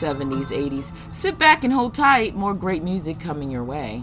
70s, 80s. Sit back and hold tight. More great music coming your way.